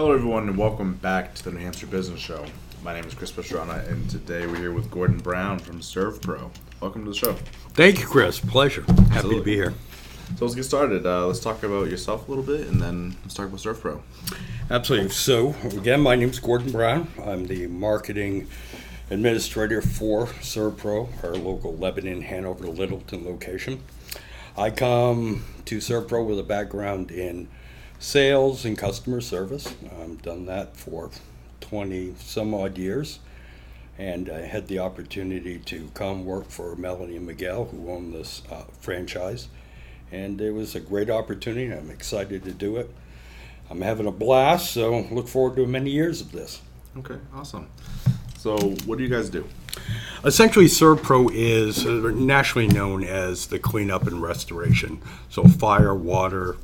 Hello, everyone, and welcome back to the New Hampshire Business Show. My name is Chris Pastrana, and today we're here with Gordon Brown from ServPro. Welcome to the show. Thank you, Chris. Pleasure. Happy Absolutely. to be here. So let's get started. Uh, let's talk about yourself a little bit, and then let's talk about ServPro. Absolutely. So, again, my name is Gordon Brown. I'm the marketing administrator for ServPro, our local Lebanon, Hanover, Littleton location. I come to ServPro with a background in sales and customer service. I've done that for 20 some odd years. And I had the opportunity to come work for Melanie and Miguel, who own this uh, franchise. And it was a great opportunity. I'm excited to do it. I'm having a blast, so look forward to many years of this. Okay, awesome. So, what do you guys do? Essentially, ServPro is uh, nationally known as the cleanup and restoration. So, fire, water,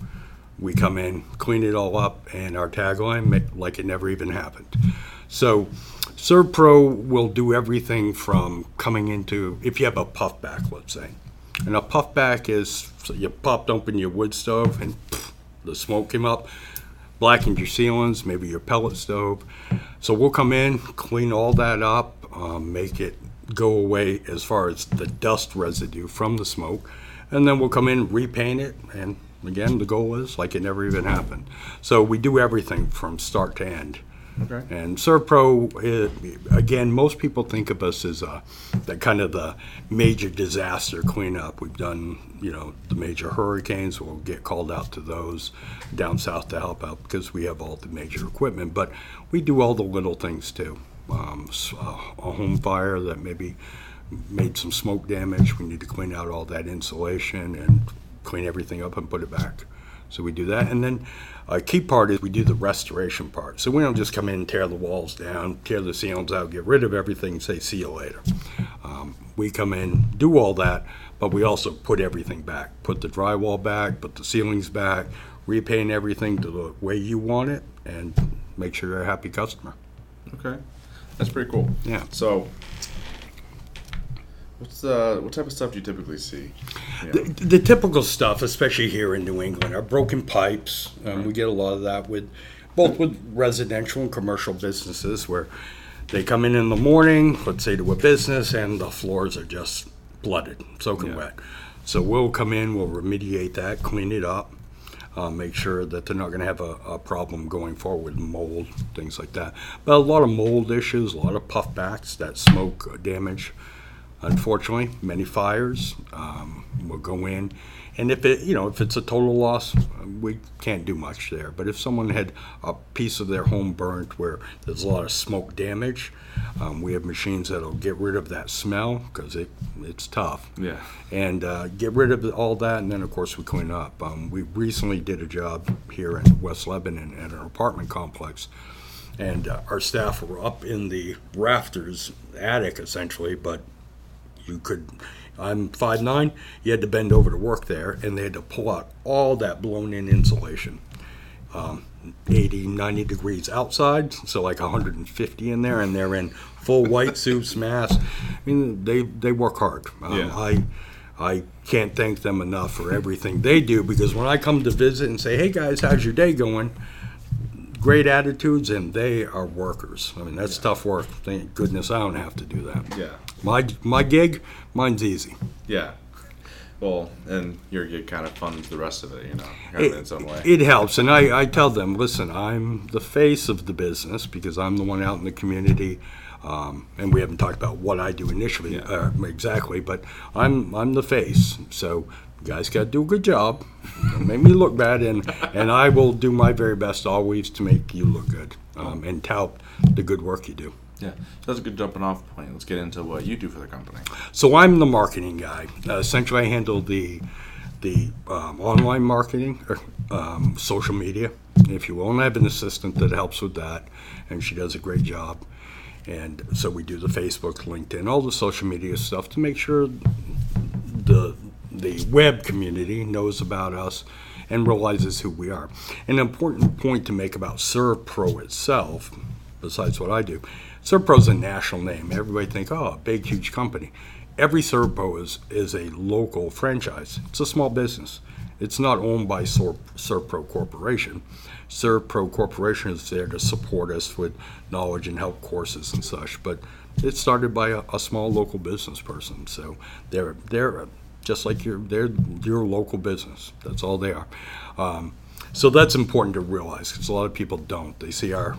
we come in, clean it all up, and our tagline, like it never even happened. So, ServPro will do everything from coming into, if you have a puff back, let's say. And a puff back is so you popped open your wood stove and pff, the smoke came up, blackened your ceilings, maybe your pellet stove. So we'll come in, clean all that up, um, make it go away as far as the dust residue from the smoke, and then we'll come in, repaint it, and again, the goal is like it never even happened. So we do everything from start to end. Okay. And ServPro, uh, again, most people think of us as a, that kind of the major disaster cleanup. We've done, you know, the major hurricanes. We'll get called out to those down south to help out because we have all the major equipment. But we do all the little things too. Um, uh, a home fire that maybe made some smoke damage. We need to clean out all that insulation and clean everything up and put it back. So we do that, and then a key part is we do the restoration part. So we don't just come in and tear the walls down, tear the ceilings out, get rid of everything, say see you later. Um, we come in, do all that, but we also put everything back. Put the drywall back, put the ceilings back, repaint everything to the way you want it, and make sure you're a happy customer. Okay, that's pretty cool. Yeah. So, what's uh, what type of stuff do you typically see? You know? The, the typical stuff, especially here in New England, are broken pipes. Um, we get a lot of that with both with residential and commercial businesses where they come in in the morning, let's say to a business, and the floors are just flooded, soaking Yeah. wet. So we'll come in, we'll remediate that, clean it up, uh, make sure that they're not going to have a, a problem going forward, with mold, things like that. But a lot of mold issues, a lot of puffbacks, that smoke damage unfortunately, many fires. Um, we'll go in, and if it, you know, if it's a total loss, we can't do much there. But if someone had a piece of their home burnt where there's a lot of smoke damage, um, we have machines that'll get rid of that smell because it it's tough. Yeah. And uh, get rid of all that, and then of course we clean up. Um, we recently did a job here in West Lebanon at an apartment complex and uh, our staff were up in the rafters attic essentially but you could i'm 5'9 you had to bend over to work there and they had to pull out all that blown in insulation um, 80 90 degrees outside so like 150 in there and they're in full white suits masks i mean they they work hard um, Yeah. i I can't thank them enough for everything they do because when I come to visit and say, "Hey guys, how's your day going?" Great attitudes and they are workers. I mean, that's tough work. Thank goodness I don't have to do that. Yeah. My my gig, mine's easy. Yeah. Well, and your gig kind of funds the rest of it, you know, kind of in own way. It helps, and I, I tell them, listen, I'm the face of the business because I'm the one out in the community, um, and we haven't talked about what I do initially Yeah. uh, exactly, but I'm I'm the face. So you guys got to do a good job. Make me look bad, and and I will do my very best always to make you look good um, and tout the good work you do. Yeah. So that's a good jumping off point. Let's get into what you do for the company. So I'm the marketing guy. Uh, essentially, I handle the the um, online marketing, or, um, social media, if you will, and I have an assistant that helps with that, and she does a great job. And so we do the Facebook, LinkedIn, all the social media stuff to make sure the the web community knows about us and realizes who we are. An important point to make about ServPro itself, besides what I do, ServPro is a national name. Everybody think, oh, a big, huge company. Every ServPro is, is a local franchise. It's a small business. It's not owned by Servpro Corporation. Servpro Corporation is there to support us with knowledge and help courses and such. But it's started by a, a small local business person. So they're they're just like your they're your local business. That's all they are. Um, so that's important to realize because a lot of people don't. They see our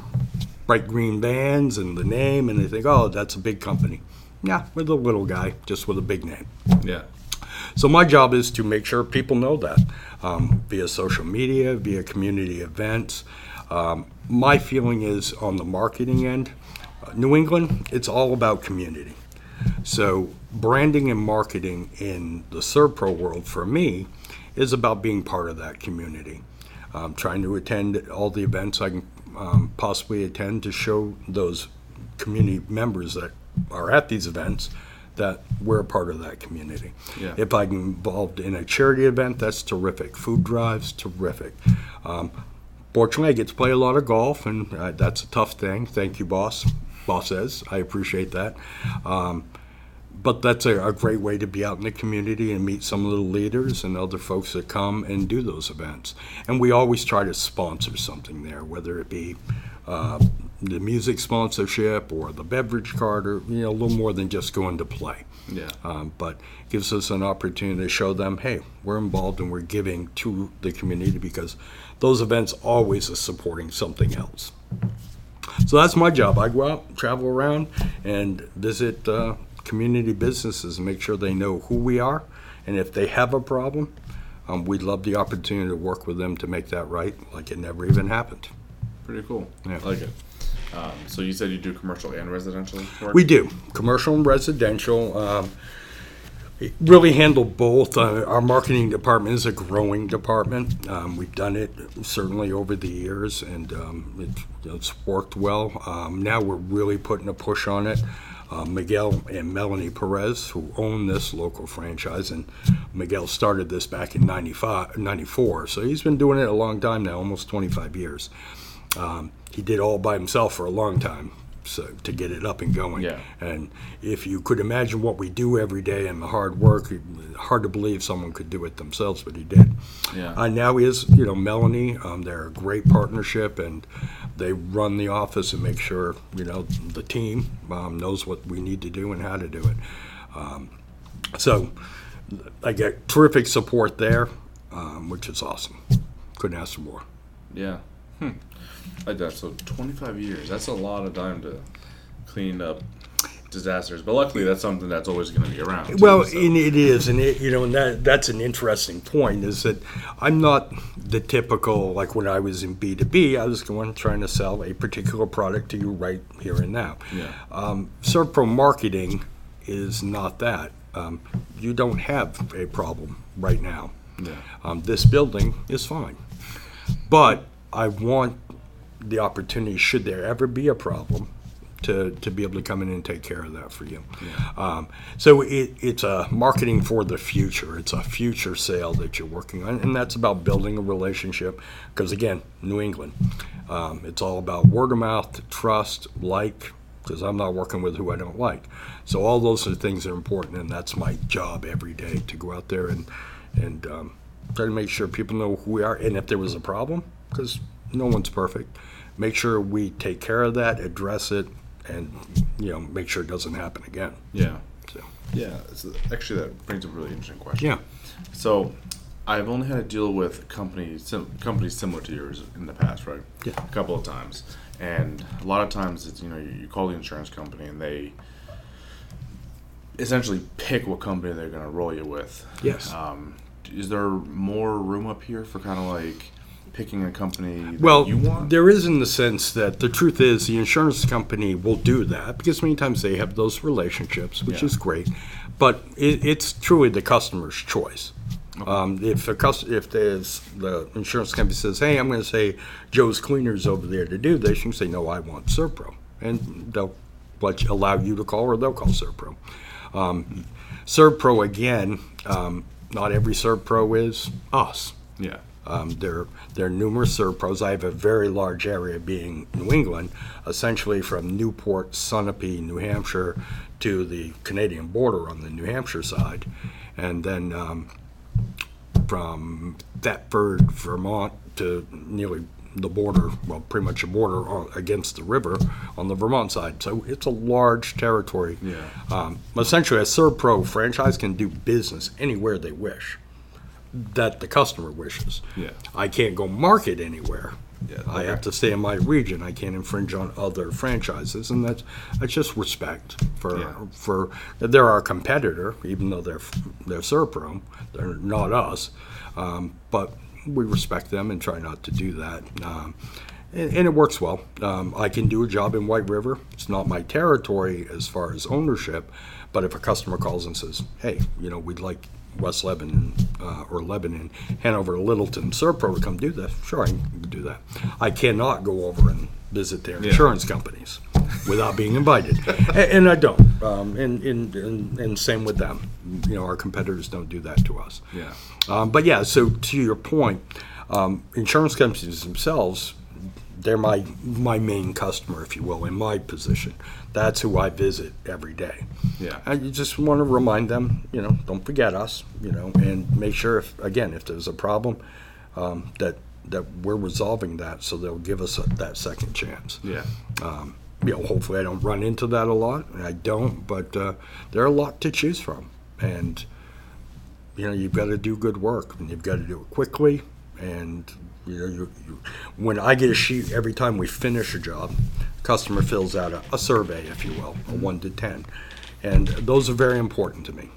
bright green vans and the name and they think, oh, that's a big company. Yeah, we're the little guy, just with a big name. Yeah. So my job is to make sure people know that um, via social media, via community events. Um, my feeling is on the marketing end, uh, New England, it's all about community. So branding and marketing in the Servpro world for me is about being part of that community. Um, trying to attend all the events I can um, possibly attend to show those community members that are at these events that we're a part of that community. Yeah. If I'm involved in a charity event, that's terrific. Food drives, terrific. Um, fortunately, I get to play a lot of golf, and uh, that's a tough thing. Thank you, boss. Boss says, I appreciate that. Um, but that's a, a, great way to be out in the community and meet some of the leaders and other folks that come and do those events. And we always try to sponsor something there, whether it be uh, the music sponsorship or the beverage card, or you know, a little more than just going to play. Yeah. Um, but gives us an opportunity to show them, hey, we're involved and we're giving to the community because those events always are supporting something else. So that's my job. I go out, travel around, and visit uh, community businesses and make sure they know who we are. And if they have a problem, um, we'd love the opportunity to work with them to make that right, like it never even happened. Pretty cool. Yeah. I like it. Um, so you said you do commercial and residential work? We do commercial and residential. Um, really handle both. Uh, our marketing department is a growing department. Um, we've done it certainly over the years, and um, it, it's worked well. Um, now we're really putting a push on it. Uh, Miguel and Melanie Perez, who own this local franchise, and Miguel started this back in 95, 94, so he's been doing it a long time now, almost 25 years. Um, he did all by himself for a long time so, to get it up and going. Yeah. And if you could imagine what we do every day and the hard work, hard to believe someone could do it themselves, but he did. Yeah. Uh, now is you know Melanie. Um, they're a great partnership, and they run the office and make sure you know the team um, knows what we need to do and how to do it. Um, so I get terrific support there, um, which is awesome. Couldn't ask for more. Yeah. Hmm. Like that. So 25 years. That's a lot of time to clean up disasters. But luckily, that's something that's always going to be around. too, Well, so- and it is, and it, you know, and that that's an interesting point. Is that I'm not the typical like when I was in B two B, I was going trying to sell a particular product to you right here and now. Yeah. Um, Servpro marketing is not that. Um, you don't have a problem right now. Yeah. Um, this building is fine, but I want the opportunity, should there ever be a problem, to, to be able to come in and take care of that for you. Um, so it, it's a marketing for the future. It's a future sale that you're working on, and that's about building a relationship. Because again, New England, um, it's all about word of mouth, trust, like. Because I'm not working with who I don't like. So all those are things that are important, and that's my job every day to go out there and and um, try to make sure people know who we are. And if there was a problem, because no one's perfect, make sure we take care of that, address it, and you know make sure it doesn't happen again. Yeah. So Yeah. So actually, that brings up a really interesting question. yeah, So, I've only had to deal with companies sim- companies similar to yours in the past, right? Yeah. A couple of times, and a lot of times it's you know you, you call the insurance company and they essentially pick what company they're going to roll you with. Yes. Um, is there more room up here for kind of like picking a company that well, you want? there is in the sense that the truth is the insurance company will do that because many times they have those relationships, which Yeah. is great, but it, it's truly the customer's choice. Um, if a cus- if there's the insurance company says, "Hey, I'm going to say Joe's Cleaners over there to do this," you can say, "No, I want Servpro," and they'll let allow you to call, or they'll call Servpro. Um, Servpro again, um, not every Servpro is us. yeah. Um, there, there are numerous Servpros. I have a very large area being New England, essentially from Newport, Sunapee, New Hampshire, to the Canadian border on the New Hampshire side. And then um, from Thetford, Vermont to nearly the border, well, pretty much a border against the river on the Vermont side. So it's a large territory. Yeah. Um, essentially, a Servpro franchise can do business anywhere they wish that the customer wishes. Yeah. I can't go market anywhere. Yeah, I okay. have to stay in my region. I can't infringe on other franchises, and that's that's just respect for Yeah. for they're our competitor, even though they're they're Servpro, they're not us. Um, but we respect them and try not to do that. Um, and, and it works well. Um, I can do a job in White River. It's not my territory as far as ownership, but if a customer calls and says, "Hey, you know, we'd like West Lebanon uh, or Lebanon, Hanover, Littleton, Servpro to come do this," sure, I can do that. I cannot go over and visit their Yeah. insurance companies without being invited, A- and, I don't. Um, and, and, and and same with them. You know, our competitors don't do that to us. Yeah. Um, but yeah, so to your point, um, insurance companies themselves, they're my my main customer, if you will, in my position. That's who I visit every day. Yeah. I just want to remind them, you know, don't forget us, you know, and make sure if again if there's a problem, um, that that we're resolving that, so they'll give us a, that second chance. Yeah. You know, hopefully I don't run into that a lot, and I don't, but uh, there are a lot to choose from, and you know you've got to do good work, and you've got to do it quickly, and you know you, you, when I get a sheet every time we finish a job, customer fills out a, a survey, if you will, a one to ten, and those are very important to me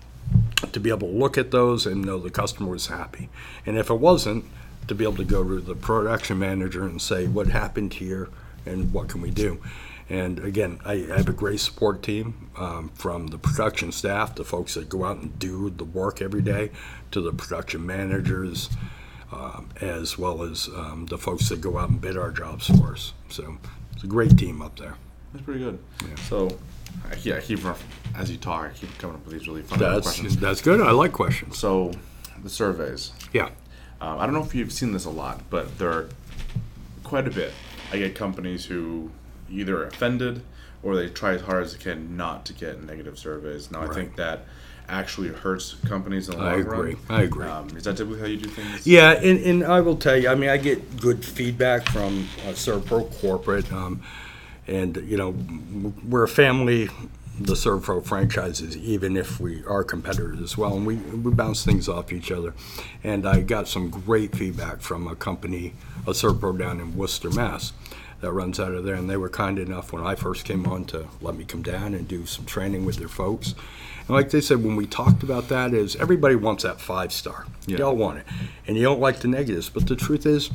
to be able to look at those and know the customer was happy. And if it wasn't, to be able to go to the production manager and say, what happened here and what can we do? And again, I I have a great support team um, from the production staff, the folks that go out and do the work every day, to the production managers, um, as well as um, the folks that go out and bid our jobs for us. So it's a great team up there. That's pretty good. So, I, yeah, I keep as you talk, I keep coming up with these really fun That's questions. that's good. I like questions. So, the surveys. Yeah. Um, I don't know if you've seen this a lot, but there are quite a bit. I get companies who either are offended or they try as hard as they can not to get negative surveys. Now, I think that actually hurts companies in the I long agree. run. I agree. Um, is that typically how you do things? Yeah, and, and I will tell you, I mean, I get good feedback from uh, Servpro corporate, um, and you know, we're a family. The Servpro franchises, even if we are competitors as well, and we we bounce things off each other. And I got some great feedback from a company, a Servpro down in Worcester, Mass, that runs out of there, and they were kind enough when I first came on to let me come down and do some training with their folks. And like they said, when we talked about that, is everybody wants that five star. Yeah. Y'all want it, and you don't like the negatives. But the truth is,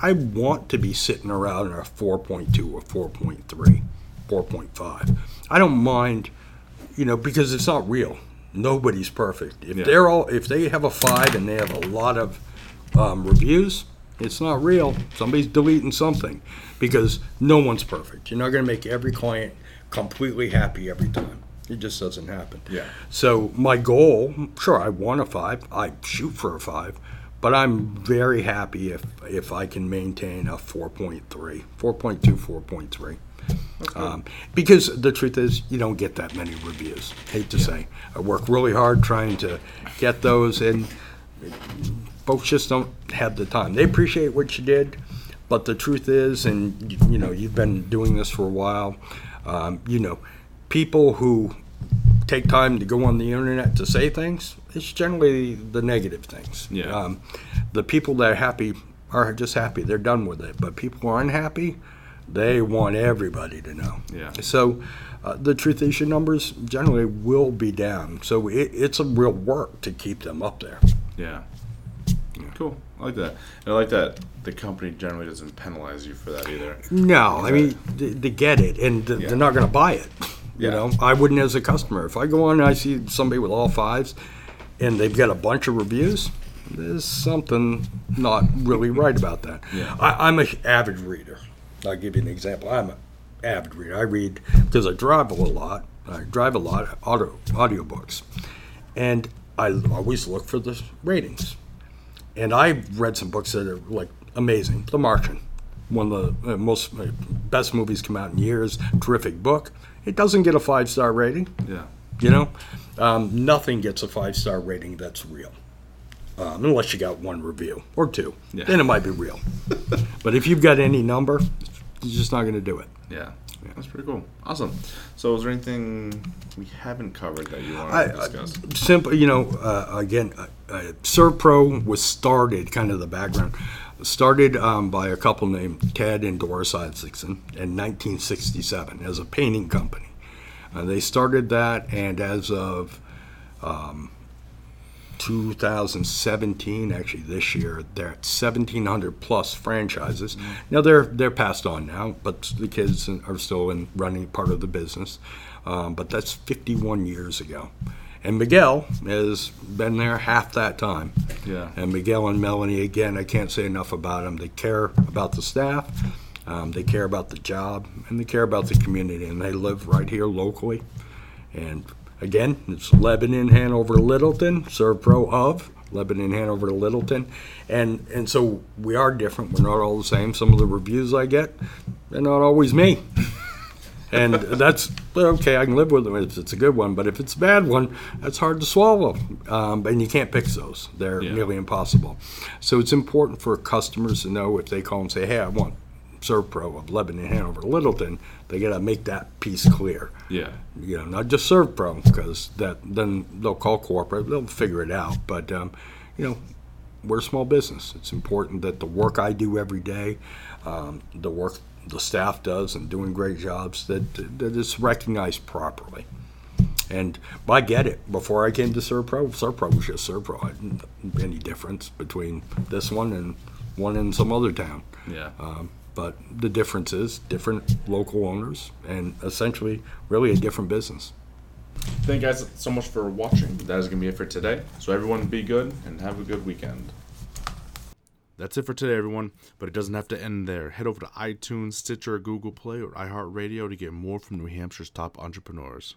I want to be sitting around in a 4.2 or 4.3, 4.5. I don't mind, you know, because it's not real. Nobody's perfect. If Yeah. they're all, if they have a five and they have a lot of um, reviews, it's not real. Somebody's deleting something because no one's perfect. You're not going to make every client completely happy every time. It just doesn't happen. Yeah. So my goal, sure, I want a five. I shoot for a five, but I'm very happy if if I can maintain a 4.3, 4.2, 4.3. Um, because the truth is, you don't get that many reviews. Hate to say, I work really hard trying to get those, and folks just don't have the time. They appreciate what you did, but the truth is, and you- know, you've been doing this for a while. Um, you know, people who take time to go on the internet to say things, it's generally the negative things. Yeah. Um, the people that are happy are just happy; they're done with it. But people who are unhappy, they want everybody to know. Yeah. So. Uh, the truth is, your numbers generally will be down. So it, it's a real work to keep them up there. Yeah. Cool. I like that. And I like that the company generally doesn't penalize you for that either. No, I mean they, they get it, and th- Yeah. they're not going to buy it. You Yeah. know, I wouldn't as a customer. If I go on and I see somebody with all fives, and they've got a bunch of reviews, there's something not really right about that. Yeah. I, I'm an avid reader. I'll give you an example. I'm an avid reader. I read because I drive a lot. I drive a lot audio audiobooks, and I always look for the ratings. And I've read some books that are like amazing. The Martian, one of the uh, most uh, best movies come out in years. Terrific book. It doesn't get a five star rating. Yeah. You know, um, nothing gets a five star rating that's real. um, unless you got one review or two. Yeah. Then it might be real. but if you've got any number, you're just not going to do it. Yeah. That's pretty cool. Awesome. So, is there anything we haven't covered that you want to I, discuss? simple, you know, uh, again, uh, uh, ServPro was started, kind of the background, started um, by a couple named Ted and Doris Isaacson in 1967 as a painting company. Uh, they started that, and as of um, 2017, actually this year, they're at 1,700 plus franchises. Now they're they're passed on now, but the kids are still in running part of the business. Um, but that's 51 years ago. And Miguel has been there half that time. Yeah. And Miguel and Melanie, again, I can't say enough about them. They care about the staff, um, they care about the job, and they care about the community. And they live right here locally. And again, it's Lebanon, Hanover, Littleton, ServPro of Lebanon, Hanover Littleton. And, and so we are different. We're not all the same. Some of the reviews I get, they're not always me. and that's okay. I can live with them if it's a good one, but if it's a bad one, that's hard to swallow, um, and you can't fix those. They're Yeah. nearly impossible. So it's important for customers to know if they call and say, "Hey, I want ServPro of Lebanon, Hanover, Littleton," they got to make that piece clear. Yeah. You know, not just ServPro, because that then they'll call corporate, they'll figure it out. But um, you know, we're a small business. It's important that the work I do every day, um, the work the staff does, and doing great jobs, that that is recognized properly. And I get it. Before I came to ServPro, ServPro was just ServPro. I didn't know any difference between this one and one in some other town. Yeah. Um, but the difference is different local owners and essentially really a different business. Thank you guys so much for watching. That is going to be it for today. So, everyone, be good and have a good weekend. That's it for today, everyone. But it doesn't have to end there. Head over to iTunes, Stitcher, Google Play, or iHeartRadio to get more from New Hampshire's top entrepreneurs.